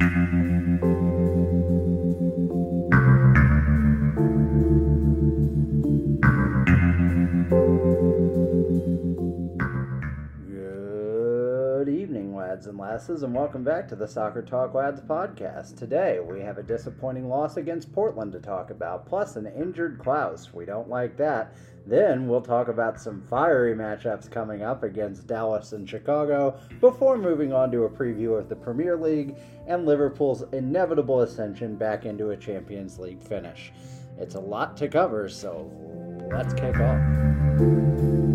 Evening, lads and lasses, and welcome back to the Soccer Talk Lads podcast. Today we have a disappointing loss against Portland to talk about, plus an injured Klauss. We don't like that. Then we'll talk about some fiery matchups coming up against Dallas and Chicago before moving on to a preview of the Premier League and Liverpool's inevitable ascension back into a Champions League finish. It's a lot to cover, so let's kick off.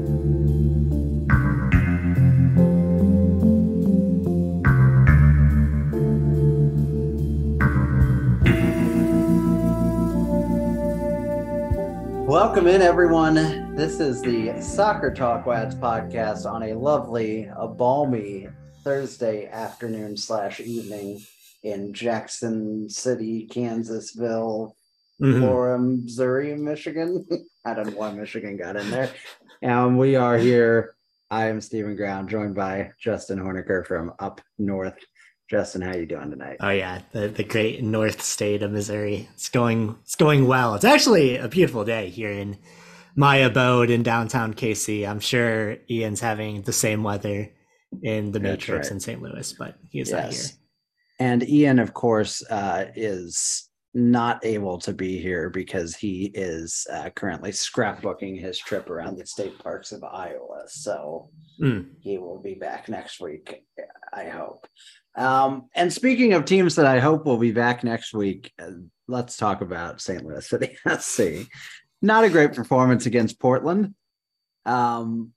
Welcome in, everyone. This is the Soccer Talk Lads podcast on a lovely, a balmy Thursday afternoon slash evening in Jackson City, Kansasville, Mhm. Flora, Missouri, Michigan. I don't know why Michigan got in there. And we are here. I am Stephen Ground, joined by Justin Horniker from up north. Justin, how are you doing tonight? Oh yeah, the the great North State of Missouri. It's going it's going well. It's actually a beautiful day here in my abode in downtown KC. I'm sure Ian's having the same weather in the That's Matrix right. in St. Louis, but he's not here. And Ian, of course, uh, is not able to be here because he is uh, currently scrapbooking his trip around the state parks of Iowa. So Mm. he will be back next week, I hope. Um, and speaking of teams that I hope will be back next week, uh, let's talk about St. Louis City SC. Not a great performance against Portland. Um,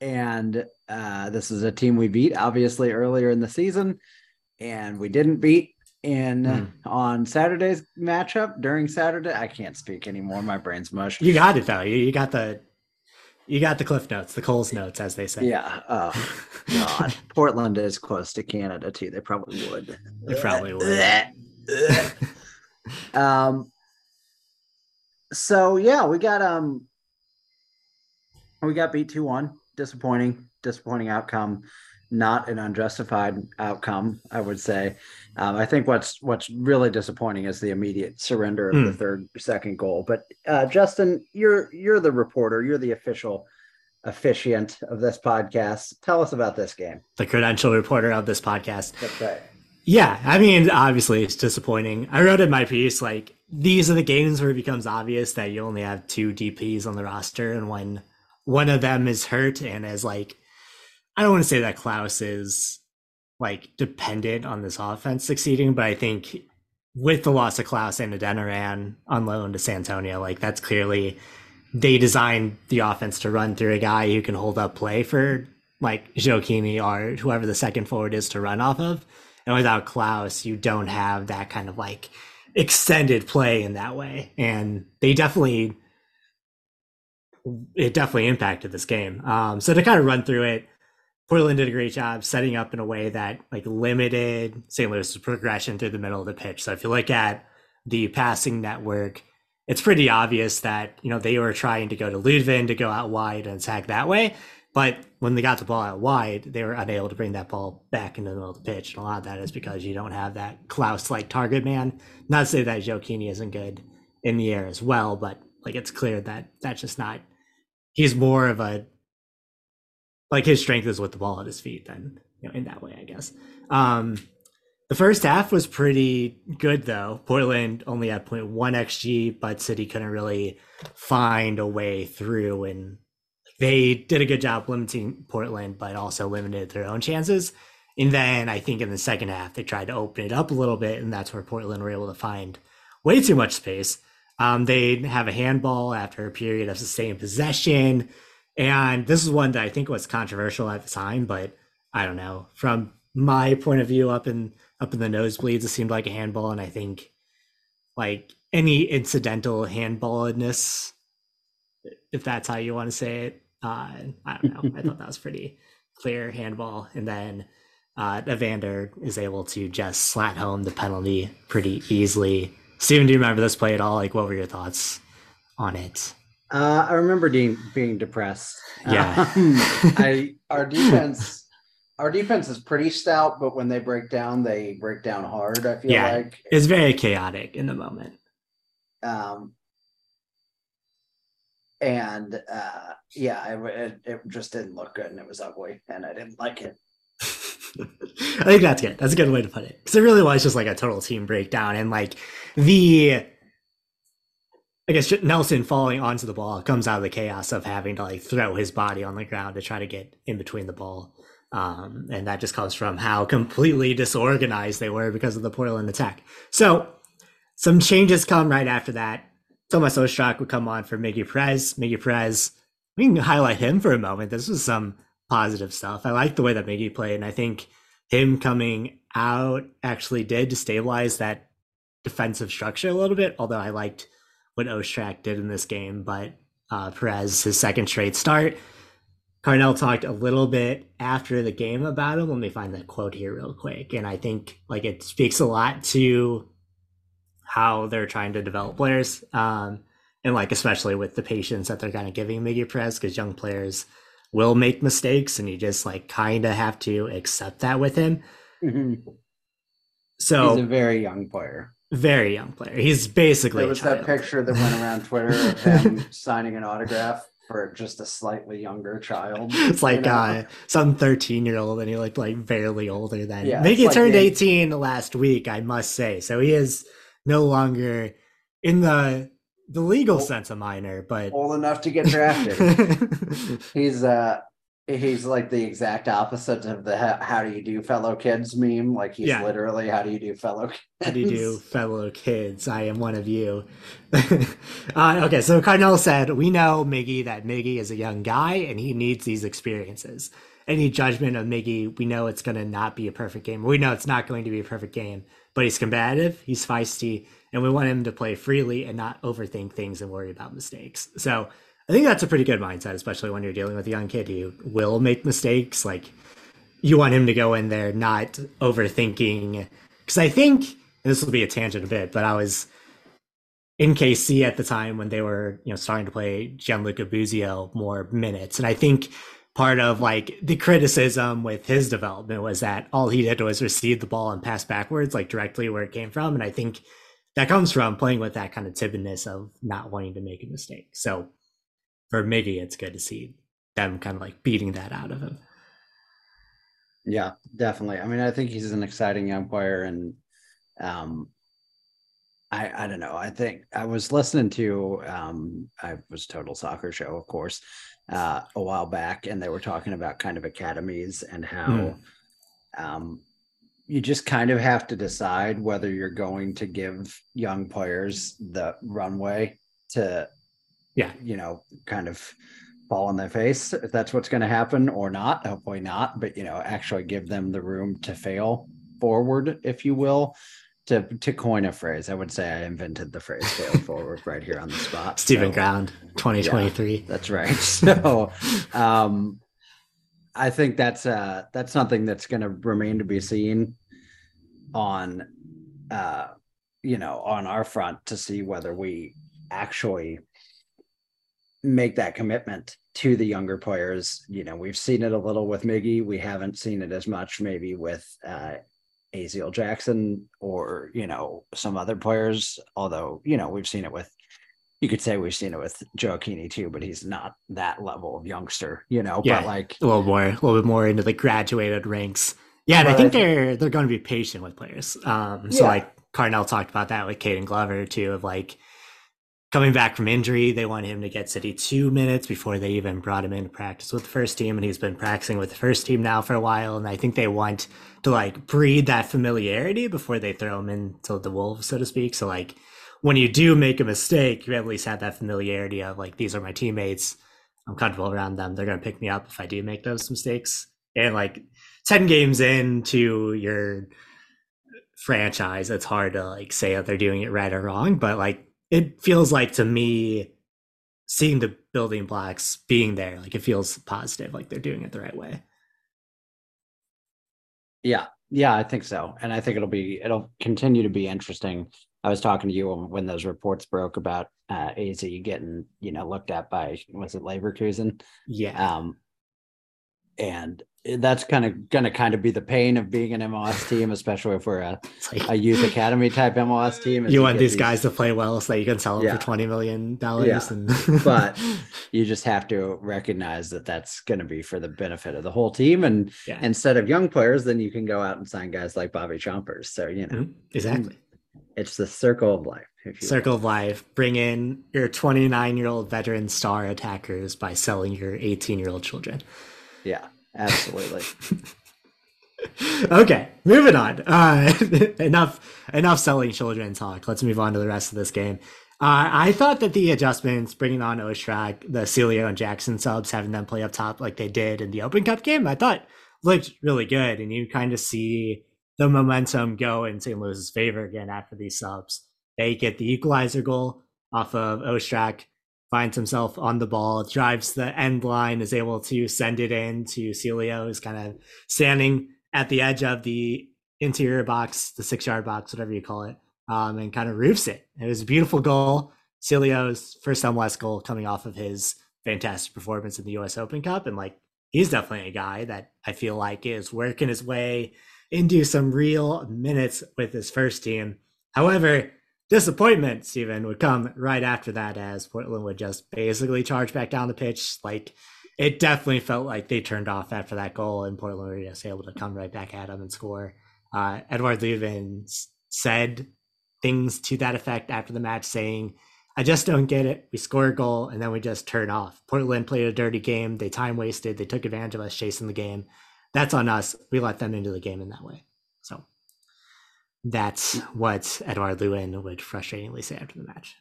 and uh, this is a team we beat obviously earlier in the season, and we didn't beat in Hmm. on Saturday's matchup during Saturday. I can't speak anymore. My brain's mush. You got it though. You, you got the you got the cliff notes, the Coles notes, as they say. Yeah. Oh God. Portland is close to Canada too. They probably would. They probably would. um. So yeah, we got um. We got beat two one. Disappointing. Disappointing outcome. Not an unjustified outcome, I would say. Um, I think what's what's really disappointing is the immediate surrender of the Hmm. third second goal. But uh, Justin, you're you're the reporter. You're the official officiant of this podcast. Tell us about this game. the credential reporter of this podcast. That's right. Yeah, I mean, obviously it's disappointing. I wrote in my piece like these are the games where it becomes obvious that you only have two DPs on the roster, and when one of them is hurt and is like, I don't want to say that Klauss is like dependent on this offense succeeding, but I think with the loss of Klauss and Adeniran on loan to Santonio, like that's clearly they designed the offense to run through a guy who can hold up play for like Gioacchini or whoever the second forward is to run off of. And without Klauss, you don't have that kind of like extended play in that way. And they definitely, it definitely impacted this game. Um, so to kind of run through it, Portland did a great job setting up in a way that like limited St. Louis's progression through the middle of the pitch. So if you look at the passing network, it's pretty obvious that you know they were trying to go to Ludvin to go out wide and attack that way. But when they got the ball out wide, they were unable to bring that ball back into the middle of the pitch. And a lot of that is because you don't have that Klauss like target man. Not to say that Gioacchini isn't good in the air as well, but like it's clear that that's just not. He's more of a like his strength is with the ball at his feet Then you know in that way, I guess. Um, the first half was pretty good though. Portland only had 0.1 xg, but City couldn't really find a way through, and they did a good job limiting Portland, but also limited their own chances. And then I think in the second half they tried to open it up a little bit, and that's where Portland were able to find way too much space. Um, they have a handball after a period of sustained possession. And this is one that I think was controversial at the time, but I don't know. From my point of view, up in up in the nosebleeds, it seemed like a handball, and I think like any incidental handballedness, if that's how you want to say it, uh, I don't know. I thought that was pretty clear handball, and then uh, Evander is able to just slat home the penalty pretty easily. Steven, do you remember this play at all? Like, what were your thoughts on it? Uh, I remember being being depressed. Yeah. Um, I our defense our defense is pretty stout, but when they break down, they break down hard. I feel Yeah. like. It's very chaotic in the moment. Um, and uh, yeah, it, it it just didn't look good, and it was ugly, and I didn't like it. I think that's good. That's a good way to put it. Because it really was just like a total team breakdown. And like the, I guess Nelson falling onto the ball comes out of the chaos of having to like throw his body on the ground to try to get in between the ball. Um, and that just comes from how completely disorganized they were because of the Portland attack. So some changes come right after that. Thomas Ostrak would come on for Miggy Perez. Miggy Perez, we can highlight him for a moment. This was some positive stuff. I like the way that Miggy played, and I think him coming out actually did stabilize that defensive structure a little bit. Although I liked what Ostrak did in this game, but uh, Perez, his second straight start. Carnell talked a little bit after the game about him. Let me find that quote here real quick, and I think like it speaks a lot to how they're trying to develop players, um, and like especially with the patience that they're kind of giving Miggy Perez because young players will make mistakes and you just like kind of have to accept that with him. So He's a very young player. Very young player. He's basically There was that picture that went around Twitter of him signing an autograph for just a slightly younger child. It's like you know? uh, some 13 year old, and he looked like barely older than. Yeah, Mickey like turned they- 18 last week, I must say. So he is no longer in the the legal Ol- sense a minor, but old enough to get drafted. he's uh he's like the exact opposite of the how, do you do fellow kids meme like he's Yeah. literally how do you do fellow kids How do you do, fellow kids? I am one of you. uh, okay, so Carnell said, We know Miggy that Miggy is a young guy and he needs these experiences. Any judgment of Miggy, we know it's going to not be a perfect game. We know it's not going to be a perfect game, but he's combative, he's feisty, and we want him to play freely and not overthink things and worry about mistakes. So I think that's a pretty good mindset, especially when you're dealing with a young kid who will make mistakes. Like, you want him to go in there not overthinking because I think this will be a tangent a bit, but I was in KC at the time when they were you know starting to play Gianluca Busio more minutes, and I think part of like the criticism with his development was that all he did was receive the ball and pass backwards like directly where it came from, and I think that comes from playing with that kind of timidness of not wanting to make a mistake. So for Miggy, it's good to see them kind of like beating that out of him. yeah definitely i mean i think he's an exciting young player and um I, I don't know. I think I was listening to um I was total soccer show, of course, uh a while back, and they were talking about kind of academies and how um you just kind of have to decide whether you're going to give young players the runway to Yeah. you know kind of fall on their face if that's what's going to happen or not hopefully not but you know actually give them the room to fail forward if you will to to coin a phrase i would say i invented the phrase fail forward right here on the spot Stephen So- Ground, 2023. that's right. So um I think that's uh that's something that's gonna remain to be seen on uh you know on our front to see whether we actually make that commitment to the younger players. You know, we've seen it a little with Miggy. We haven't seen it as much maybe with uh Aziel Jackson or, you know, some other players, although, you know, we've seen it with you could say we've seen it with Gioacchini too, but he's not that level of youngster, you know. Yeah. But like, a little more, a little bit more into the graduated ranks. Yeah, and I think they're they're going to be patient with players. Um, so Yeah. like Carnell talked about that with Caden Glover too, of like coming back from injury, they want him to get City two minutes before they even brought him in to practice with the first team, and he's been practicing with the first team now for a while. And I think they want to like breed that familiarity before they throw him into the wolves, so to speak. So like when you do make a mistake, you at least have that familiarity of like these are my teammates. I'm comfortable around them. They're gonna pick me up if I do make those mistakes. And like ten games into your franchise, it's hard to like say that they're doing it right or wrong. But like it feels like to me, seeing the building blocks being there, like it feels positive, like they're doing it the right way. yeah, yeah, I think so, and I think it'll be it'll continue to be interesting. I was talking to you when those reports broke about uh, AZ getting you know looked at by was it Labor Leverkusen? Yeah. Um, and that's kind of going to kind of be the pain of being an MLS team, especially if we're a, like, a youth academy type MLS team. You want these, these, guys to play well so that you can sell them yeah. for twenty million dollars. Yeah. And but you just have to recognize that that's going to be for the benefit of the whole team. And yeah. instead of young players, then you can go out and sign guys like Bobby Chompers. So you know, mm-hmm. exactly. It's the circle of life. Circle will. of life. Bring in your 29 year old veteran star attackers by selling your 18 year old children. Yeah. Absolutely. okay, moving on. Uh, enough enough selling children talk. Let's move on to the rest of this game. Uh, I thought that the adjustments, bringing on Ostrak, the Celio and Jackson subs, having them play up top like they did in the Open Cup game, I thought looked really good. And you kind of see the momentum go in St. Louis's favor again after these subs. They get the equalizer goal off of Ostrak finds himself on the ball, drives the end line, is able to send it in to Celio, who's kind of standing at the edge of the interior box, the six yard box, whatever you call it, um, and kind of roofs it. It was a beautiful goal. Celio's first MLS goal coming off of his fantastic performance in the US Open Cup. And like, he's definitely a guy that I feel like is working his way into some real minutes with his first team. However, disappointment, Stephen, would come right after that as Portland would just basically charge back down the pitch. Like it definitely felt like they turned off after that goal, and Portland were just able to come right back at them and score. Uh, Eduard Löwen said things to that effect after the match, saying, I just don't get it. We score a goal and then we just turn off. Portland played a dirty game. They time wasted. They took advantage of us chasing the game. That's on us. We let them into the game in that way. That's what Eduard Löwen would frustratingly say after the match.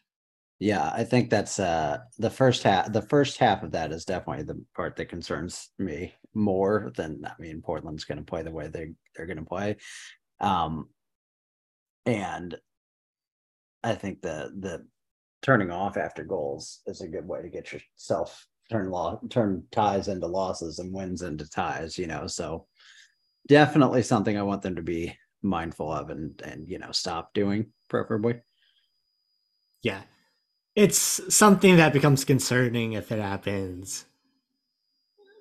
Yeah, I think that's uh the first half the first half of that is definitely the part that concerns me more than I mean Portland's gonna play the way they they're gonna play. Um and I think the the turning off after goals is a good way to get yourself turn law turn ties into losses and wins into ties, you know. So definitely something I want them to be mindful of and and you know stop doing preferably. Yeah. It's something that becomes concerning if it happens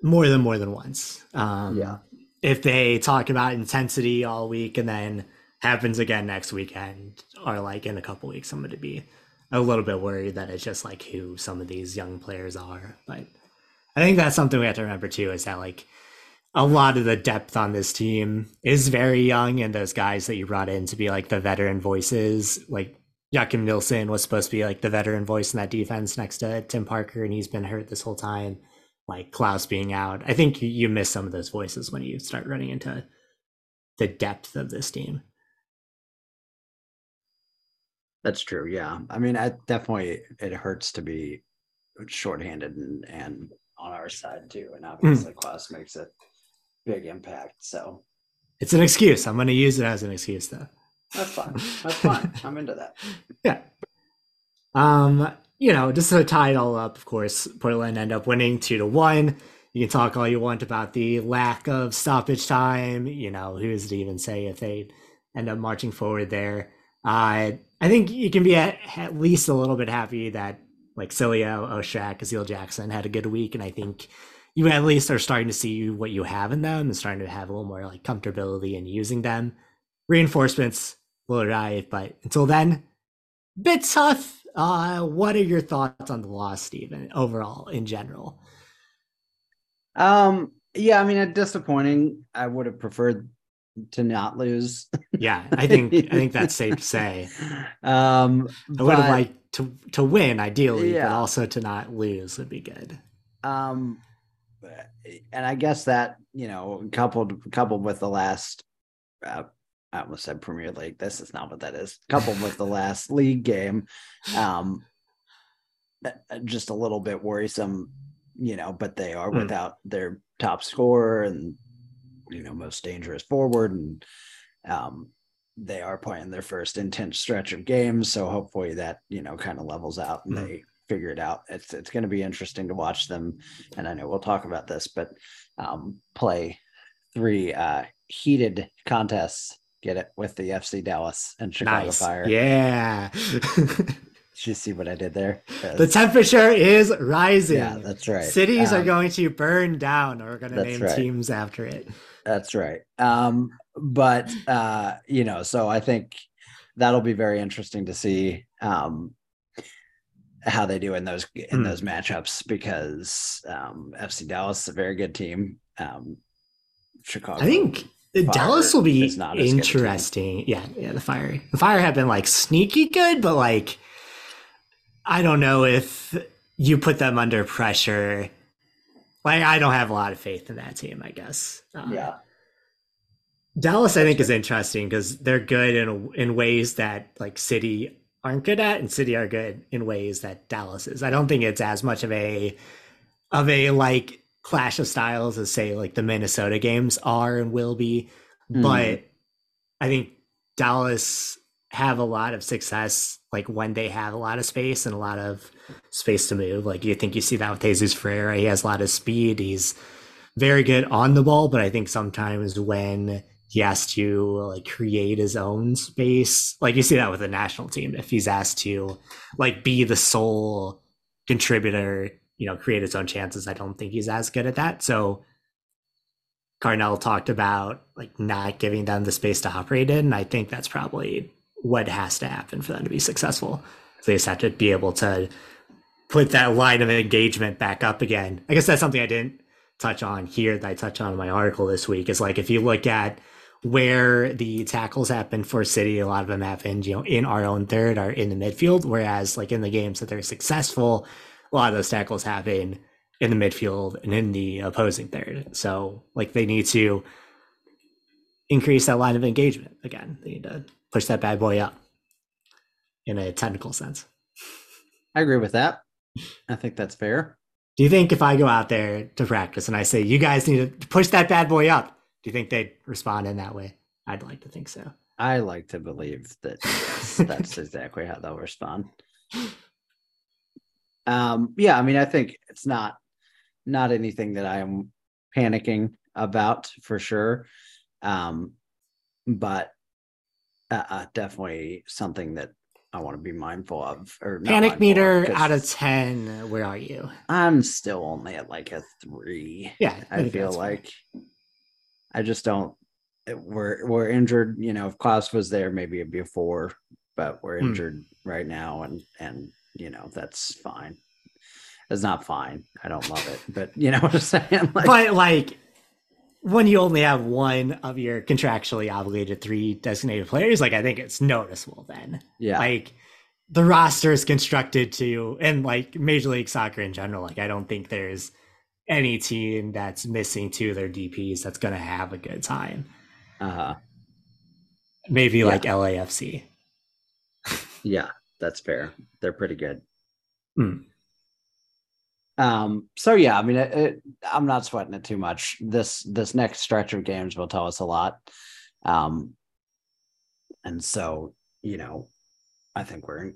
more than more than once. Um yeah. if they talk about intensity all week and then happens again next weekend or like in a couple weeks i'm going to be a little bit worried that it's just like who some of these young players are. But i think that's something we have to remember too is that like a lot of the depth on this team is very young, and those guys that you brought in to be like the veteran voices, like Joakim Nilsson was supposed to be like the veteran voice in that defense next to Tim Parker, and he's been hurt this whole time. Like Klauss being out, I think you miss some of those voices when you start running into the depth of this team. That's true. Yeah, I mean, I definitely it hurts to be shorthanded and and on our side too, and obviously mm. Klauss makes it big impact. So it's an excuse. I'm going to use it as an excuse, though. That's fine. That's fine. I'm into that. Yeah. Um, you know, just to tie it all up, of course, Portland end up winning two to one. You can talk all you want about the lack of stoppage time. You know, who's to even say if they end up marching forward there? Uh, I think you can be at, at least a little bit happy that like Celio, Ostrak, Aziel Jackson had a good week, and I think you at least are starting to see what you have in them and starting to have a little more like comfortability in using them. Reinforcements will arrive, but until then, bit tough. Uh, what are your thoughts on the loss, Stephen, overall in general? Um, yeah, I mean, disappointing. I would have preferred to not lose. yeah, I think I think that's safe to say. Um, I would have liked to to win ideally, yeah. but also to not lose would be good. Um, and I guess that you know, coupled coupled with the last, uh, I almost said Premier League. This is not what that is. Coupled with the last league game, um, uh, just a little bit worrisome, you know. But they are mm. without their top scorer and you know most dangerous forward, and um, they are playing their first intense stretch of games. So hopefully that you know kind of levels out and mm. they figure it out. It's it's going to be interesting to watch them, and I know we'll talk about this, but um, play three uh, heated contests. Get it with the FC Dallas and Chicago nice. Fire. Yeah. Did you see what I did there? The temperature is rising. Yeah, that's right. Cities are Um, going to burn down, or we're going to name right. teams after it. That's right. Um, but uh, you know, so I think that'll be very interesting to see um how they do in those in Hmm. those matchups because um FC Dallas is a very good team. Um Chicago. I think Dallas will be not as good a team. interesting. Yeah, yeah. The fire, the fire have been like sneaky good, but like I don't know if you put them under pressure. Like I don't have a lot of faith in that team. I guess. Uh, yeah. Dallas, I think, is interesting because they're good in in ways that like City aren't good at, and City are good in ways that Dallas is. I don't think it's as much of a of a like clash of styles as say like the Minnesota games are and will be, Mhm. but I think Dallas have a lot of success like when they have a lot of space and a lot of space to move. Like you think you see that with Jesus Ferreira, he has a lot of speed. He's very good on the ball, but I think sometimes when he has to like create his own space, like you see that with the national team, if he's asked to like be the sole contributor, you know, create his own chances, I don't think he's as good at that. So Carnell talked about like not giving them the space to operate in. And I think that's probably what has to happen for them to be successful. They just have to be able to put that line of engagement back up again. I guess that's something I didn't touch on here that I touched on in my article this week is like if you look at where the tackles happen for City, a lot of them happen, you know, in our own third or in the midfield, whereas like in the games that they're successful, a lot of those tackles happen in the midfield and in the opposing third. So like they need to increase that line of engagement again. They need to push that bad boy up in a technical sense. I agree with that. I think that's fair. Do you think if I go out there to practice and I say you guys need to push that bad boy up, do you think they'd respond in that way? I'd like to think so. I like to believe that yes, that's exactly how they'll respond. Um, yeah, I mean, I think it's not not anything that I'm panicking about for sure. Um, but uh, uh, definitely something that I want to be mindful of. Or Panic mindful of, out of 10, where are you? I'm still only at like a three. Yeah. I feel like. I just don't. We're we're injured. You know, if Klauss was there, maybe it'd be a four, but we're Hmm. injured right now, and and you know that's fine. It's not fine. I don't love it, but you know what I'm saying. Like, but like when you only have one of your contractually obligated three designated players, like I think it's noticeable then. yeah, Like the roster is constructed to and like Major League Soccer in general, like I don't think there's any team that's missing two of their DPs that's gonna have a good time. uh, huh. Maybe Yeah. like LAFC. yeah, that's fair. They're pretty good. Hmm. Um. So yeah, I mean, it, it, I'm not sweating it too much. This this next stretch of games will tell us a lot. Um. And so you know, I think we're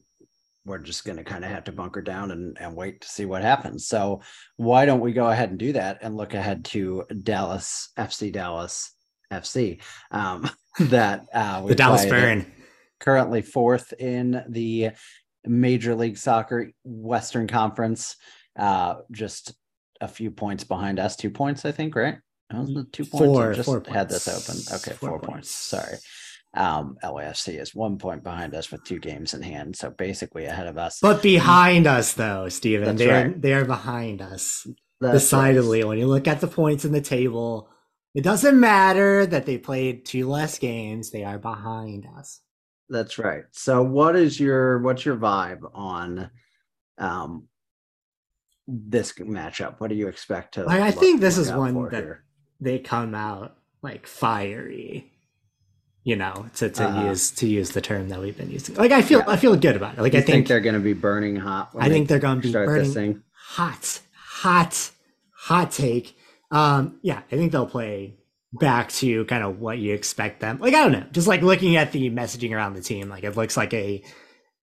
we're just going to kind of have to bunker down and, and wait to see what happens. So why don't we go ahead and do that and look ahead to Dallas FC Dallas FC um, that uh, The Dallas Burn. currently fourth in the Major League Soccer Western Conference, uh, just a few points behind us. Two points, I think, right? The two points. I Four- just four had this open. Okay, Four four, points. points. Sorry. Um, LAFC is one point behind us with two games in hand, so basically ahead of us. But behind us though, Stephen, they're right. they're behind us. That's decidedly right. when you look at the points in the table it doesn't matter that they played two less games they are behind us That's right. So, what is your what's your vibe on um this matchup? What do you expect to? Like, I think this is one that- here? they come out like fiery you know to, to Uh-huh. use to use the term that we've been using like i feel Yeah. i feel good about it like You i think, they're going to be burning hot. i they think they're going to be start burning this thing. hot hot hot take um yeah i think they'll play back to kind of what you expect them like i don't know just like looking at the messaging around the team like it looks like a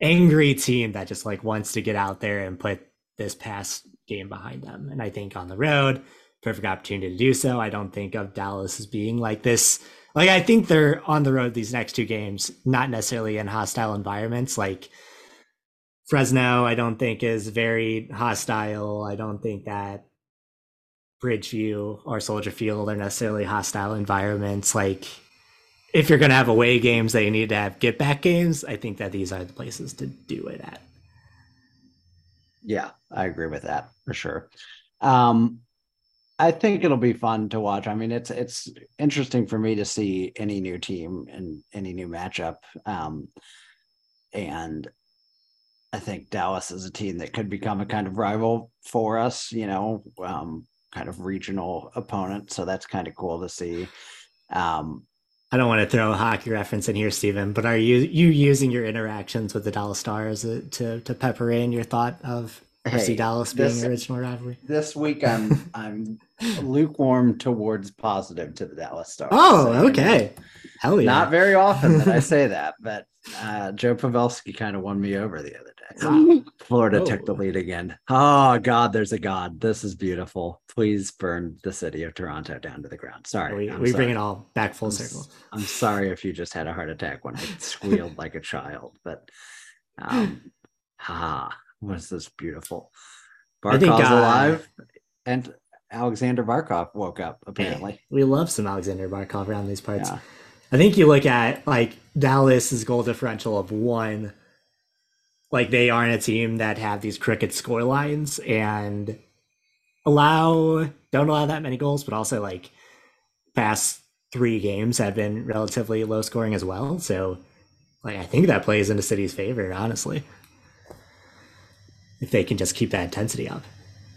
angry team that just like wants to get out there and put this past game behind them and i think on the road perfect opportunity to do so i don't think of dallas as being like this like i think they're on the road these next two games not necessarily in hostile environments like Frisco, I don't think is very hostile. I don't think that Bridgeview or Soldier Field are necessarily hostile environments. Like, if you're going to have away games that you need to have get back games, I think that these are the places to do it at. Yeah, I agree with that for sure. Um, I think it'll be fun to watch. I mean, it's it's interesting for me to see any new team and any new matchup. Um, and I think Dallas is a team that could become a kind of rival for us, you know, um, kind of regional opponent. So that's kind of cool to see. Um, I don't want to throw a hockey reference in here, Stephen, but are you you using your interactions with the Dallas Stars to to pepper in your thought of FC Hey, Dallas being this- the original rivalry? this week I'm I'm lukewarm towards positive to the Dallas Stars. Oh, So, okay. Hell yeah. Not very often that I say that, but uh, Joe Pavelski kind of won me over the other day. Florida took the lead again. Oh God, there's a God. This is beautiful. Please burn the city of Toronto down to the ground. Sorry, we we bring it all back full I'm circle. I'm sorry if you just had a heart attack when I squealed like a child, but um, haha, was this beautiful? I think, Barkov's uh, alive, and Aleksander Barkov woke up apparently. We love some Aleksander Barkov around these parts. Yeah. I think you look at like Dallas's goal differential of one, like they aren't a team that have these cricket score lines and allow don't allow that many goals, but also like past three games have been relatively low scoring as well. So like I think that plays into City's favor, honestly. If they can just keep that intensity up.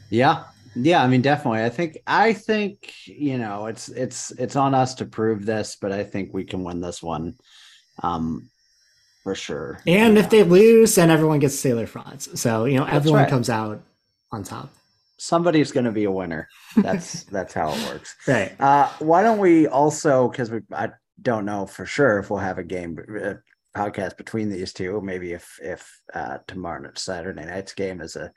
Yeah. Yeah, I mean definitely. I think I think, you know, it's it's it's on us to prove this, but I think we can win this one. Um for sure. And You if they lose, then everyone gets Sailor frauds. So, you know, That's everyone right. comes out on top. somebody's going to be a winner. That's that's how it works. Right. Uh why don't we also cuz we I don't know for sure if we'll have a game uh, podcast between these two, maybe if if uh tomorrow night Saturday night's game is a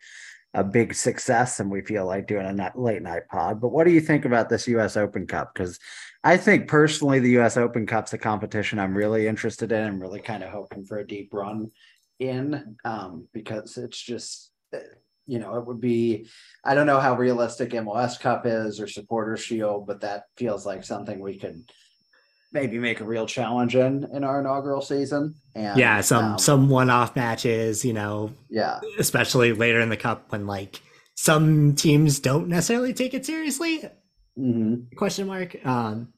a big success and we feel like doing a late night pod. But what do you think about this US Open Cup? Because I think personally, the US Open Cup's a competition I'm really interested in. I'm really kind of hoping for a deep run in um, because it's just, uh, you know, it would be, I don't know how realistic MLS Cup is or Supporter Shield, but that feels like something we could maybe make a real challenge in in our inaugural season. And yeah, some um, some one-off matches, you know, yeah, especially later in the cup when like some teams don't necessarily take it seriously. Mhm. Question mark. Um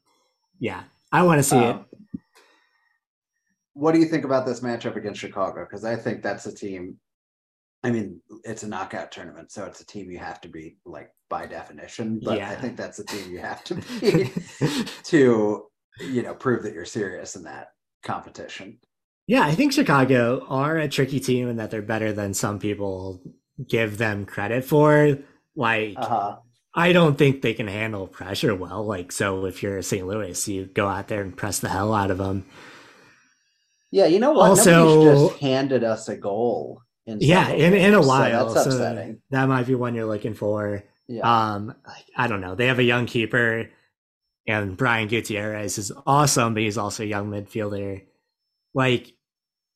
yeah, I want to see it. Um, What do you think about this matchup against Chicago? Because I think that's a team. I mean, it's a knockout tournament, so it's a team you have to beat, like by definition. But I think that's a team you have to beat to, you know, prove that you're serious in that competition. Yeah, I think Chicago are a tricky team and that they're better than some people give them credit for. Like, Uh huh. I don't think they can handle pressure well. Like, so if you're St. Louis, you go out there and press the hell out of them. Yeah, you know what? Also- Nobody's just handed us a goal. In Yeah, in, in a games, so while. that's So, upsetting. that might be one you're looking for. Yeah. Um, like, I don't know. They have a young keeper, and Brian Gutierrez is awesome, but he's also a young midfielder. Like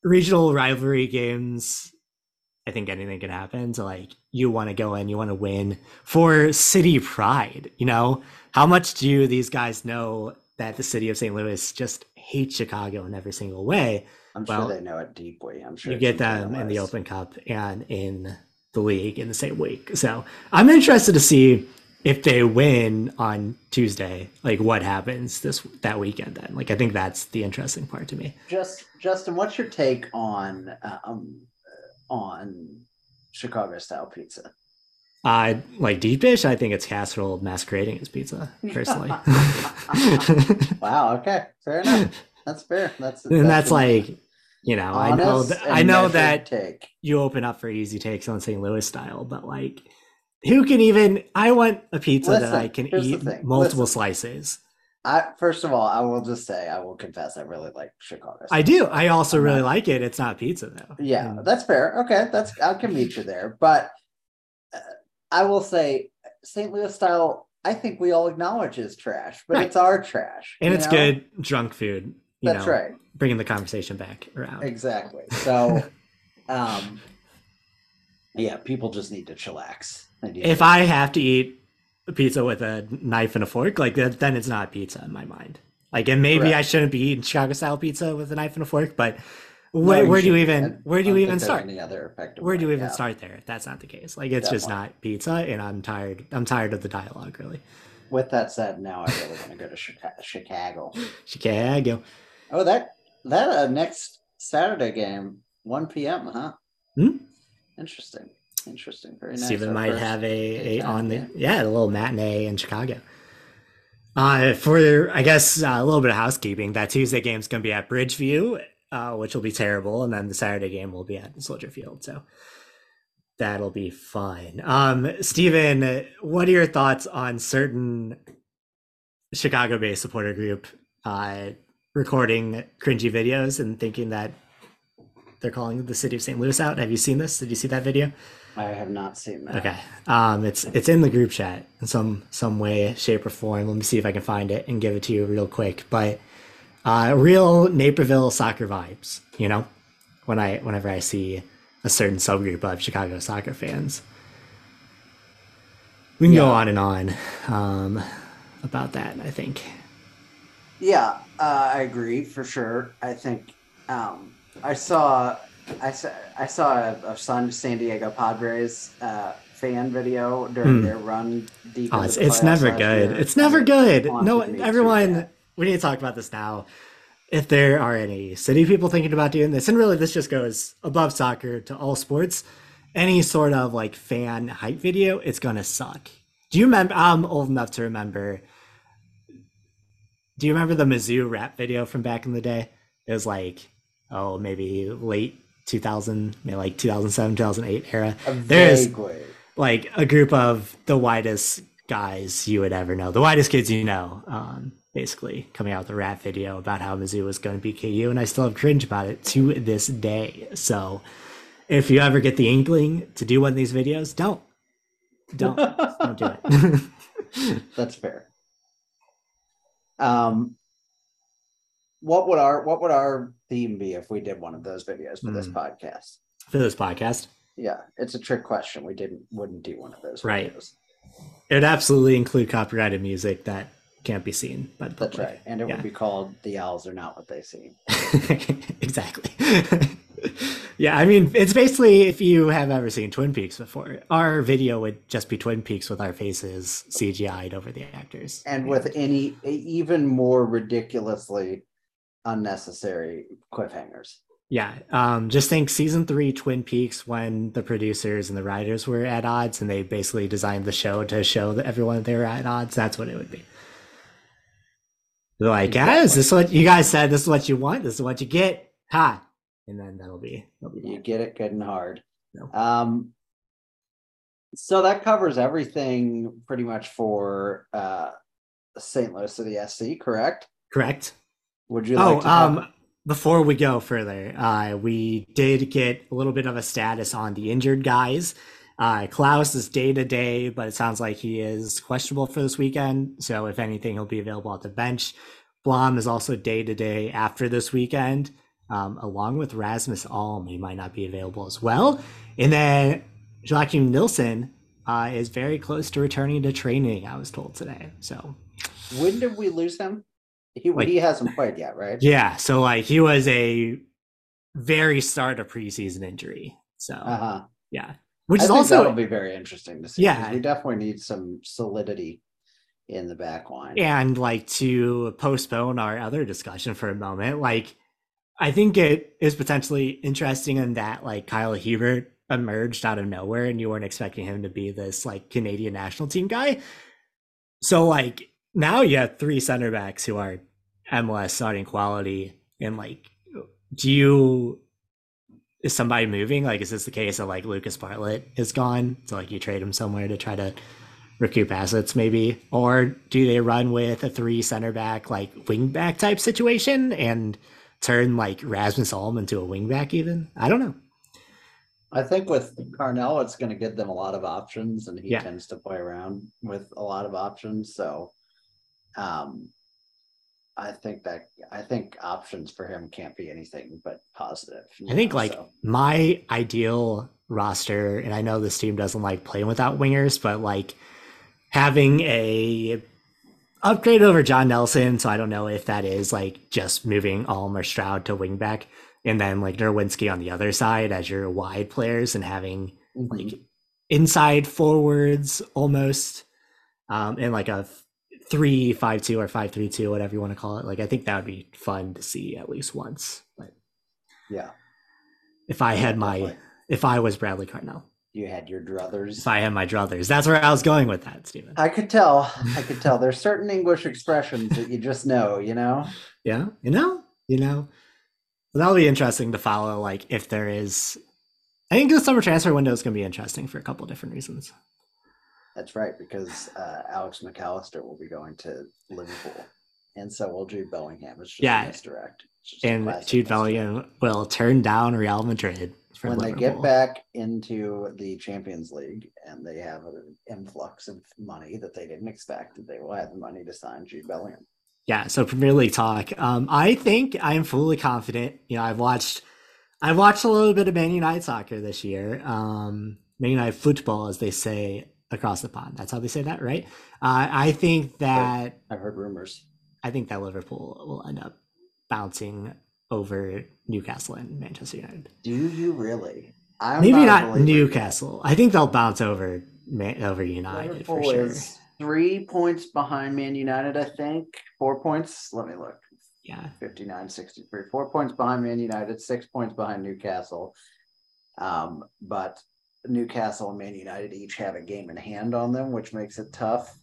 regional rivalry games, I think anything can happen. So like, you want to go in, you want to win for city pride. You know, how much do these guys know that the city of St. Louis just hates Chicago in every single way? I'm well, sure they know it deeply. I'm sure you get them in the. Open Cup and in the league in the same week. So I'm interested to see if they win on Tuesday, like what happens this that weekend. Then, like I think that's the interesting part to me. Just Justin, what's your take on um on Chicago style pizza? Uh like deep dish, I think it's casserole masquerading as pizza. Personally, Wow. Okay. Fair enough. That's fair. That's and that's an like you know I know and I know that take. you open up for easy takes on St. Louis style, but like who can even I want a pizza that I can eat multiple Listen. slices. I first of all, I will just say, I will confess, I really like Chicago. I do. I also I'm really not- like it. It's not pizza though. Yeah, And- that's fair. Okay, that's I can meet you there, but uh, I will say St. Louis style. I think we all acknowledge is trash, but Right. it's our trash, and it's know? good drunk food. You That's know, right. Bringing the conversation back around. Exactly. So, um, Yeah, people just need to chillax. If I have to eat a pizza with a knife and a fork, like that, then it's not pizza in my mind. Like, and maybe I shouldn't be eating Chicago style pizza with a knife and a fork, but No, where, where do you even where do you even start? Any other effective Where do you even yeah. start there if that's not the case? Like, it's just not pizza, and I'm tired. I'm tired of the dialogue. Really, With that said, now I really want to go to Chicago. Chicago. Oh, that that uh, next Saturday game, one p.m. Huh? Hmm? Interesting. Interesting. Very nice. Steven Our might first have a, a on the game. yeah a little matinee in Chicago. Uh, for I guess uh, a little bit of housekeeping, that Tuesday game is gonna be at Bridgeview, uh, which will be terrible, and then the Saturday game will be at Soldier Field. So that'll be fun. Um, Stephen, what are your thoughts on certain Chicago-based supporter group uh, recording cringy videos and thinking that they're calling the city of St. Louis out? Have you seen this? Did you see that video? I have not seen that. Okay. Um, it's it's in the group chat in some some way, shape, or form. Let me see if I can find it and give it to you real quick. But uh, real Naperville soccer vibes, you know, when I whenever I see a certain subgroup of Chicago soccer fans. We can go on and on um, about that. I think. Yeah, uh, I agree for sure. I think um, I saw I saw I saw a, a San Diego Padres uh, fan video during Hmm. their run deep. Oh, it's it's never good. year, It's never it good. No, everyone. We need to talk about this now. If there are any city people thinking about doing this, and really this just goes above soccer to all sports, any sort of like fan hype video, it's gonna suck. Do you remember? I'm old enough to remember. Do you remember the Mizzou rap video from back in the day? It was like, oh, maybe late 2000, maybe like 2007, 2008 era. There's like a group of the widest guys you would ever know, the widest kids you know, um, basically coming out with a rap video about how Mizzou was going to beat KU, and I still have cringe about it to this day. So, if you ever get the inkling to do one of these videos, don't, don't, don't do it. That's fair. Um, what would our what would our theme be if we did one of those videos for this Hmm. podcast? For this podcast, Yeah, it's a trick question. We didn't wouldn't do one of those Right. videos. it would absolutely include copyrighted music that can't be seen by the That's public. right, and it Yeah. would be called "The Owls Are Not What They Seem." exactly. yeah, I mean, it's basically if you have ever seen Twin Peaks before, our video would just be Twin Peaks with our faces CGI'd over the actors. and with any even more ridiculously unnecessary cliffhangers. Yeah, um, just think season three Twin Peaks when the producers and the writers were at odds, and they basically designed the show to show that everyone they were at odds. That's what it would be. They're like, yeah, is this what you guys said? This is what you want. This is what you get. Ha! And then that'll be that'll be You get it good and hard. No. Um, so that covers everything pretty much for uh, St. Louis City SC, correct? correct. Would you Oh, like to talk- um, before we go further, uh, we did get a little bit of a status on the injured guys. Uh, Klauss is day to day, but it sounds like he is questionable for this weekend. So, if anything, he'll be available at the bench. Blom is also day to day after this weekend, um, along with Rasmus Alm. He might not be available as well. And then Joakim Nilsson uh, is very close to returning to training, I was told today. So, when did we lose him? He Like- he hasn't played yet, right? Yeah, so like he was a very start of preseason injury. So Uh huh. yeah, which I is also that'll be very interesting to see. Yeah. we definitely need some solidity in the back line. and like to postpone our other discussion for a moment. Like I think it is potentially interesting in that like Kyle Hiebert emerged out of nowhere and you weren't expecting him to be this like Canadian national team guy. So like now you have three center backs who are MLS starting quality and like do you is somebody moving? Like is this the case of like Lucas Bartlett is gone? So like you trade him somewhere to try to recoup assets maybe? Or do they run with a three center back like wing back type situation and turn like Rasmus Alm into a wing back even? I don't know. I think with Carnell, it's going to give them a lot of options, and he Yeah. tends to play around with a lot of options. So, um, I think that I think options for him can't be anything but positive. I think know, like so. my ideal roster, and I know this team doesn't like playing without wingers, but like having a upgrade over John Nelson. So I don't know if that is like just moving Alm or Stroud to wingback, and then like Nerwinski on the other side as your wide players, and having Mm-hmm. like inside forwards almost, um, and like a three five two or five three two, whatever you want to call it. Like I think that would be fun to see at least once. But Yeah. if I had my definitely. if I was Bradley Carnell, You had your druthers. if I had my druthers, that's where I was going with that, Stephen. I could tell. I could tell. There's certain English expressions that you just know, you know? Yeah, you know, you know, that'll be interesting to follow. Like if there is, I think the summer transfer window is going to be interesting for a couple of different reasons. That's right, because uh, Alex McAllister will be going to Liverpool. And so will Jude Bellingham. It's just Yeah. a misdirect. Just And Jude. Bellingham will turn down Real Madrid when they get back into the Champions League and they have an influx of money that they didn't expect, That they will have the money to sign Jude Bellingham. Yeah, so Premier League talk. Um, I think I am fully confident. You know, I've watched, I've watched a little bit of Man United soccer this year. Um, Man United football, as they say across the pond. That's how they say that, right? Uh, I think that I've heard rumors. I think that Liverpool will end up bouncing over Newcastle and Manchester United. Do you really? I'm Maybe not yet. Newcastle. I think they'll bounce over Man- over United Liverpool for sure. is three points behind Man United, I think. Four points. Let me look. Yeah, 59 63 four points behind man united six points behind newcastle um, but newcastle and man united each have a game in hand on them which makes it tough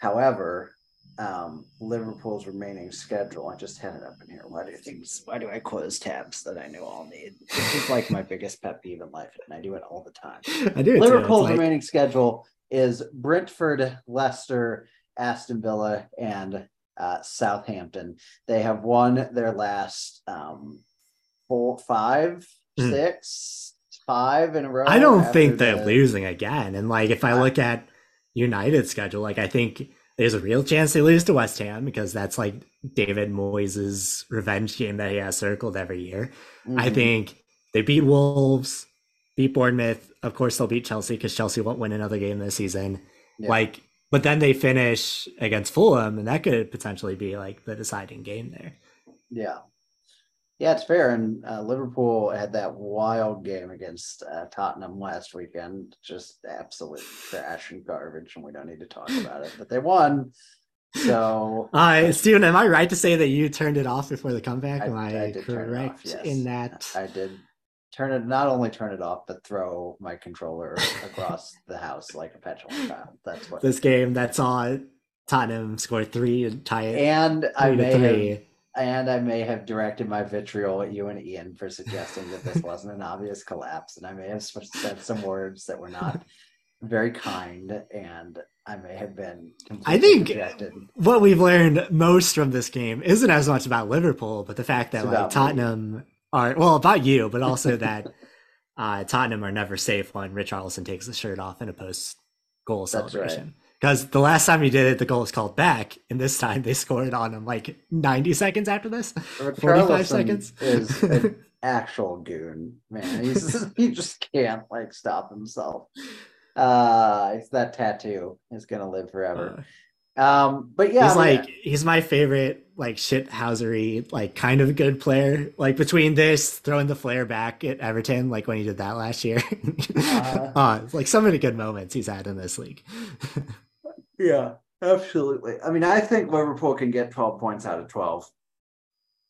however um, liverpool's remaining schedule i just had it up in here why do think why do i close tabs that i know i'll need this is like my biggest pet peeve in life and i do it all the time I do. it too. It's Liverpool's like- remaining schedule is Brentford, Leicester, Aston Villa, and uh, Southampton. They have won their last um, four, five, Hmm. six, five in a row. I don't think they're the- losing again. And like if I I- look at United's schedule, like I think there's a real chance they lose to West Ham because that's like David Moyes' revenge game that he has circled every year. I Mhm. think they beat Wolves, beat Bournemouth. Of course, they'll beat Chelsea because Chelsea won't win another game this season. Yeah. Like, but then they finish against Fulham, and that could potentially be like the deciding game there. Yeah. Yeah, it's fair. And uh, Liverpool had that wild game against uh, Tottenham last weekend. Just absolute trash and garbage, and we don't need to talk about it. But they won. So Uh, Steven, am I right to say that you turned it off before the comeback? I- Am I, I turn off, correct yes. in that? I did turn it not only turn it off, but throw my controller across the house like a petulant child. That's what. this game that saw Tottenham score three and tie it and I may three. have, and I may have directed my vitriol at you and Ian for suggesting that this wasn't an obvious collapse, and I may have said some words that were not very kind, and I may have been. I think rejected. What we've learned most from this game isn't as much about Liverpool, but the fact that like about me. Tottenham are well about you, but also that uh, Tottenham are never safe when Rich Richarlison takes the shirt off in a post goal celebration. Because the last time he did it, the goal was called back, and this time they scored on him like 90 seconds after this. 45 Richarlison seconds. is an actual goon, man. He's he just can't like stop himself. Uh, it's that tattoo is gonna live forever. Um, but yeah, he's I mean, like he's my favorite like shithousery like kind of good player like between this throwing the flare back at everton like when he did that last year Uh-huh. uh, like so many good moments he's had in this league yeah, absolutely. I mean, I think Liverpool can get twelve points out of twelve.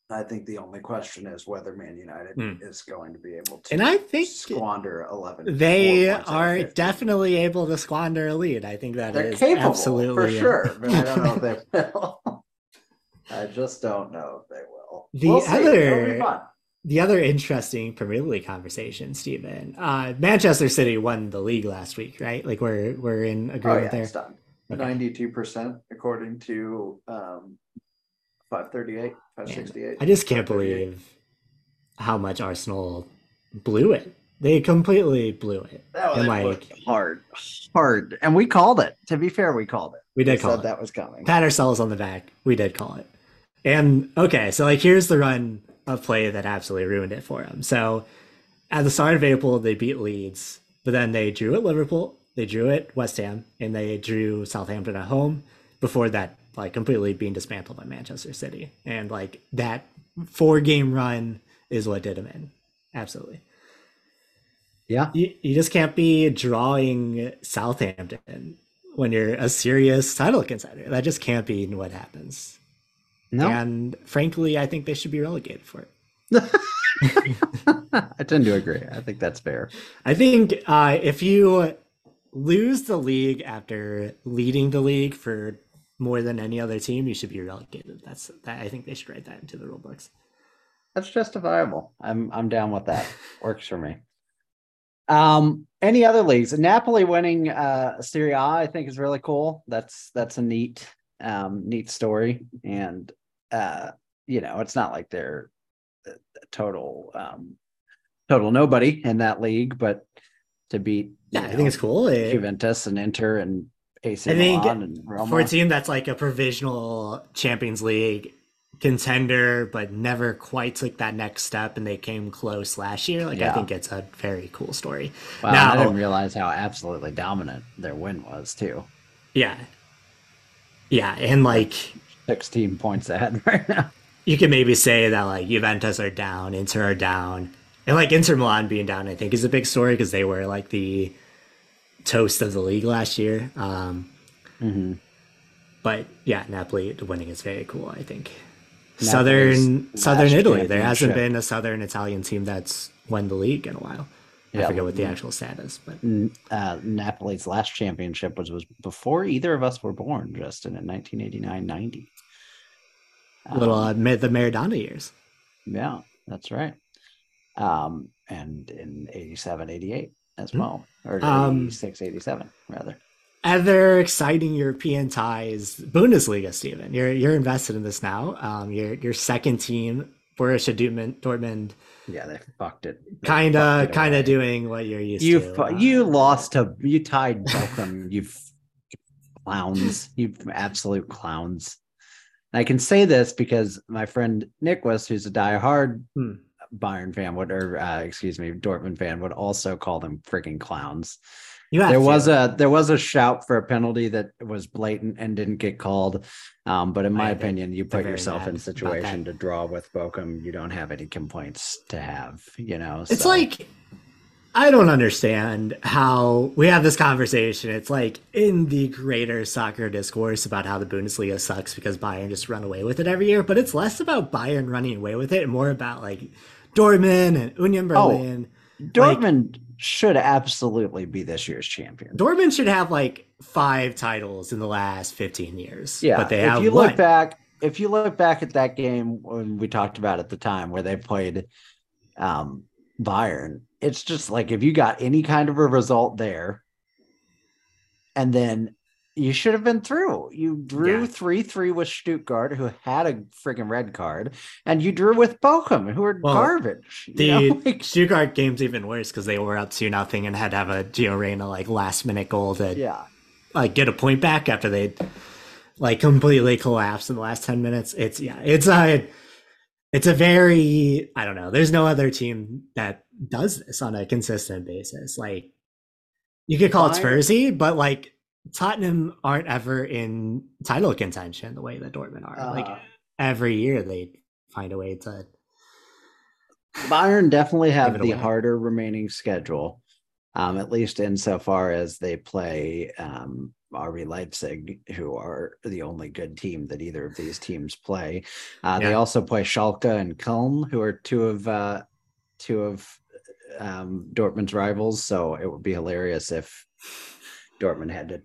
I think the only question is whether Man United Hmm. is going to be able to and i think squander eleven. they more points out of are definitely able to squander a lead i think that They're is capable absolutely for sure, but I don't know if they will. I just don't know if they will. The We'll see. It'll be other- fun. the other interesting Premier League conversation, Stephen. Uh, Manchester City won the league last week, right? Like we're we're in Oh agreement yeah, there. It's done. Okay. Ninety-two percent according to um, five thirty-eight, five sixty-eight. I just can't believe how much Arsenal blew it. They completely blew it. That and was like hard, hard, and we called it. To be fair, we called it. we We did call said it. that was coming. Pat ourselves on the back. We did call it. And okay, so like here's the run of play that absolutely ruined it for him. So at the start of April they beat Leeds, but then they drew at Liverpool, they drew it West Ham, and they drew Southampton at home. Before that, like completely being dismantled by Manchester City, and like that four game run is what did them in. Absolutely. Yeah. You, you just can't be drawing Southampton when you're a serious title contender. That just can't be what happens. No. And frankly, I think they should be relegated for it. I tend to agree. I think that's fair. I think uh, if you lose the league after leading the league for more than any other team, you should be relegated. That's that. I think they should write that into the rule books. That's justifiable. I'm I'm down with that. Works for me. Um, any other leagues? Napoli winning uh Serie A, I think is really cool. That's that's a neat um neat story. And uh, you know, it's not like they're a total um total nobody in that league, but to beat yeah, I think it's cool. It, Juventus and Inter and AC I think Milan and Roma. for a team that's like a provisional Champions League contender, but never quite took that next step, and they came close last year. Like Yeah. I think it's a very cool story. Wow, now- I didn't realize how absolutely dominant their win was too. Yeah, yeah, and like 16 points ahead right now. you can maybe say that like Juventus are down, Inter are down, and like Inter Milan being down, I think is a big story because they were like the toast of the league last year. Um, Mm-hmm. but yeah, Napoli winning is very cool. I think Napoli's southern Southern Italy. There hasn't been a Southern Italian team that's won the league in a while. I Yeah. forget what the actual stat is, but Uh, Napoli's last championship was, was before either of us were born, Justin, in 1989 90. little uh, mid the Maradona years. Yeah, that's right. Um, and in 87 88 as Hmm. well, or Um, 86 87, rather. Other exciting European ties, Bundesliga, Stephen. You're you're invested in this now. Um, your your second team, Borussia Dortmund, Dortmund, Yeah, they fucked it. Kind of kind of doing what you're used You to. fu- uh, you lost to you tied Bochum. you clowns. You absolute clowns. And I can say this because my friend Nick West, who's a diehard Hmm. Bayern fan, would or uh, excuse me, Dortmund fan, would also call them freaking clowns. There to. was a there was a shout for a penalty that was blatant and didn't get called. Um, but in my I- opinion, you put yourself in a situation to draw with Bochum. You don't have any complaints to have. You know, It's so- like I don't understand how we have this conversation. It's like in the greater soccer discourse about how the Bundesliga sucks because Bayern just run away with it every year, but it's less about Bayern running away with it and more about like Dortmund and Union Oh, Berlin. Dortmund should absolutely be this year's champion. Dortmund should have like five titles in the last 15 years. Yeah, But they if have you look back, if you look back at that game when we talked about at the time where they played um, Bayern, it's just like if you got any kind of a result there, and then you should have been through. You drew Yeah. three three with Stuttgart, who had a freaking red card, and you drew with Bochum, who are Well, garbage. you The know? Like, Stuttgart game's even worse because they were up two nothing and had to have a Gio Reyna like last minute goal to yeah, like get a point back after they like completely collapsed in the last 10 minutes it's yeah it's a it's a very i don't know there's no other team that does this on a consistent basis like you could call it spursy but like tottenham aren't ever in title contention the way that dortmund are like Uh. every year they find a way to Bayern definitely have the away. harder remaining schedule, um, at least insofar as they play um, RB Leipzig, who are the only good team that either of these teams play. Uh, They also play Schalke and Köln, who are two of uh, two of um, Dortmund's rivals. So it would be hilarious if Dortmund had to,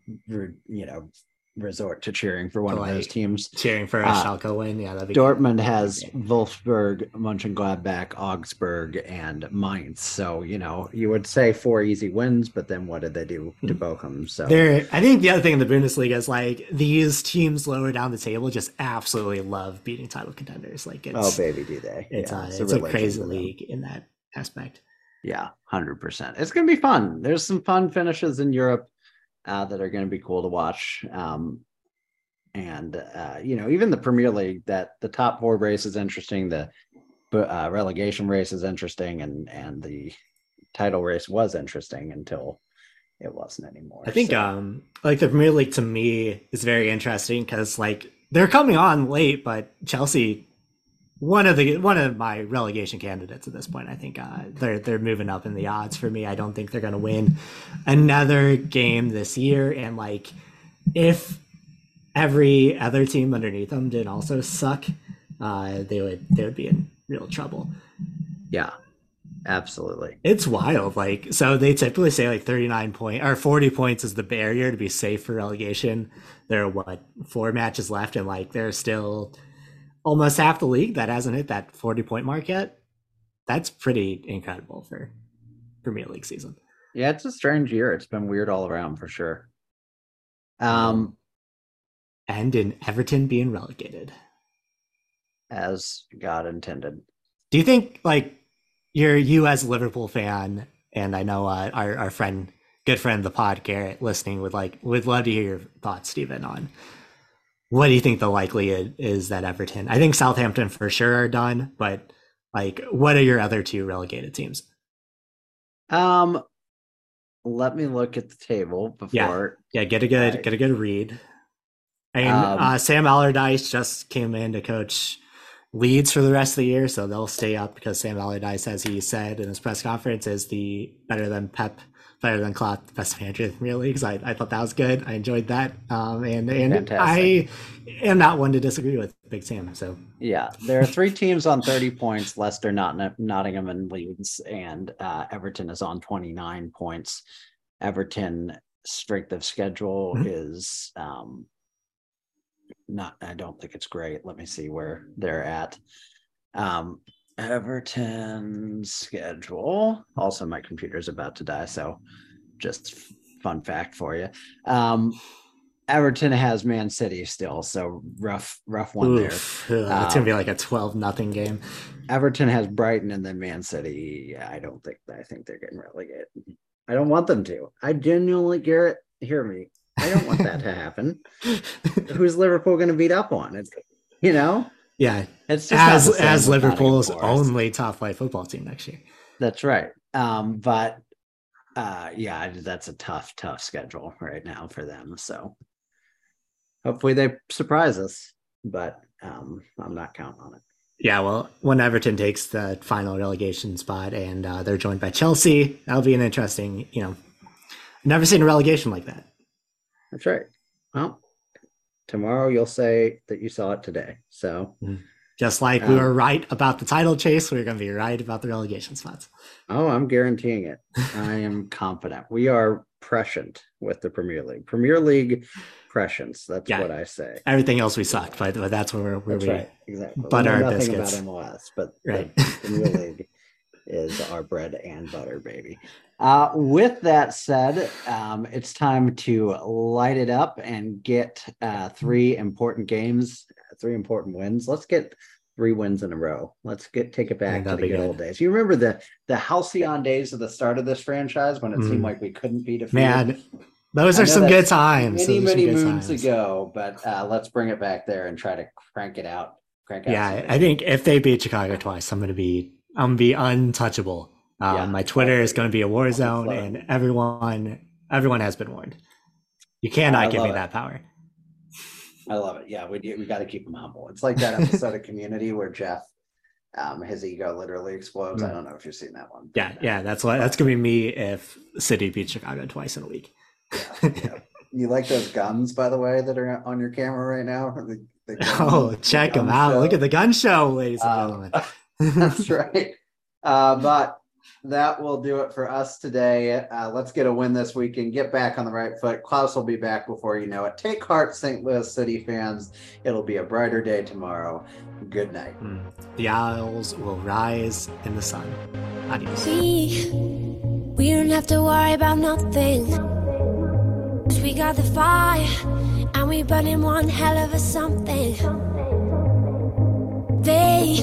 you know, resort to cheering for one of those teams. cheering for a Uh, Schalke win yeah that'd be Dortmund has Okay. Wolfsburg, Mönchengladbach, Augsburg, and Mainz. So you know you would say four easy wins, but then what did they do to Bochum? So There, I think the other thing in the Bundesliga is like these teams lower down the table just absolutely love beating title contenders. Like it's oh baby, do they? it's, Yeah, a, it's a crazy league in that aspect. Yeah, hundred percent. It's gonna be fun. There's some fun finishes in Europe uh, that are gonna be cool to watch. Um, and uh, you know, even the Premier League, that the top four race is interesting. The uh, relegation race is interesting, and and the title race was interesting until it wasn't anymore. I think So, um like the Premier League to me is very interesting because like they're coming on late, but Chelsea one of the one of my relegation candidates at this point. I think uh, they're they're moving up in the odds for me. I don't think they're going to win another game this year. And like, if every other team underneath them did also suck, uh, they would they would be in real trouble. yeah, absolutely. It's wild. Like, so they typically say like 39 point or 40 points is the barrier to be safe for relegation. There are what four matches left, and like there's still almost half the league that hasn't hit that 40 point mark yet. That's pretty incredible for Premier League season. Yeah, it's a strange year. It's been weird all around for sure. Um, And in Everton being relegated. as God intended. Do you think like you're you as a Liverpool fan, and I know uh, our our friend, good friend of the pod, Garrett, listening would like would love to hear your thoughts, Stephen, on what do you think the likelihood is that Everton? I think Southampton for sure are done, but like, what are your other two relegated teams? Um, let me look at the table before. Yeah, yeah get a good get a good read. And Um, uh, Sam Allardyce just came in to coach Leeds for the rest of the year, so they'll stay up because Sam Allardyce, as he said in his press conference, is the better than Pep, better than Klopp, the best in the Premier I, I thought that was good. I enjoyed that, um, and and I am not one to disagree with Big Sam. So Yeah, there are three teams on 30 points Leicester, Not- Nottingham, and Leeds, and uh, Everton is on 29 points. Everton strength of schedule Mhm. is um, not, I don't think it's great. Let me see where they're at. Um, Everton's schedule. Also, my computer's about to die, so just fun fact for you. Um, Everton has Man City still, so rough, rough one there. oof, ugh, it's gonna Um, be like a twelve nothing game. Everton has Brighton and then Man City. I don't think I think they're getting relegated. I don't want them to. I genuinely, Garrett, hear me. I don't want that to happen. Who's Liverpool going to beat up on? It's you know, yeah, it's just as as Liverpool's only top flight football team next year. That's right. Um, but uh, yeah, that's a tough, tough schedule right now for them. So hopefully they surprise us, but um, I'm not counting on it. Yeah, well, when Everton takes the final relegation spot and uh, they're joined by Chelsea, that'll be an interesting, you know, never seen a relegation like that. That's right. Well, tomorrow you'll say that you saw it today. So, Just like we Um, were right about the title chase, we're going to be right about the relegation spots. oh, I'm guaranteeing it. I am confident. We are prescient with the Premier League. Premier League prescience. That's Yeah. what I say. Everything else we suck, but, but that's where, where That's we. right. Exactly. butter we our biscuits. about MLS, but Right. the Premier League is our bread and butter, baby. Uh, with that said, um, it's time to light it up and get uh, three important games, three important wins. Let's get three wins in a row. Let's get take it back to the good good. old days. You remember the the halcyon days of the start of this franchise when it seemed Mm. like we couldn't be defeated. Man, those are some good times. many Those are some many moons times. ago, but uh, let's bring it back there and try to crank it out. Crank out. Yeah, I think if they beat Chicago twice, I'm going to be I'm to be untouchable. Um, Yeah. my Twitter is going to be a war zone, and everyone everyone has been warned. You cannot give me it. that power. I love it. Yeah, we do- we got to keep them humble. It's like that episode of Community where Jeff, um, his ego literally explodes. I Mm. don't know if you've seen that one. Yeah, yeah, that's what that's gonna be me if City beats Chicago twice in a week. yeah. You like those guns, by the way, that are on your camera right now? The- the gun- Oh, the check them out! show? Look at the gun show, ladies and Um, gentlemen. That's right. Uh, but that will do it for us today. Uh, let's get a win this weekend. Get back on the right foot. Klauss will be back before you know it. Take heart, St. Louis City fans. It'll be a brighter day tomorrow. Good night. Hmm. The owls will rise in the sun. Adios. We, we don't have to worry about nothing. 'Cause we got the fire, and we burning one hell of a something. They,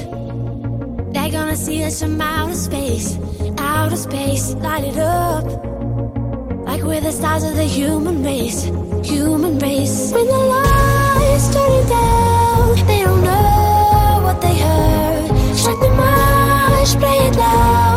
they're gonna see us from outer space, outer space, light it up. Like we're the stars of the human race, human race. When the lights turning down, they don't know what they heard. Strike the march, play it loud.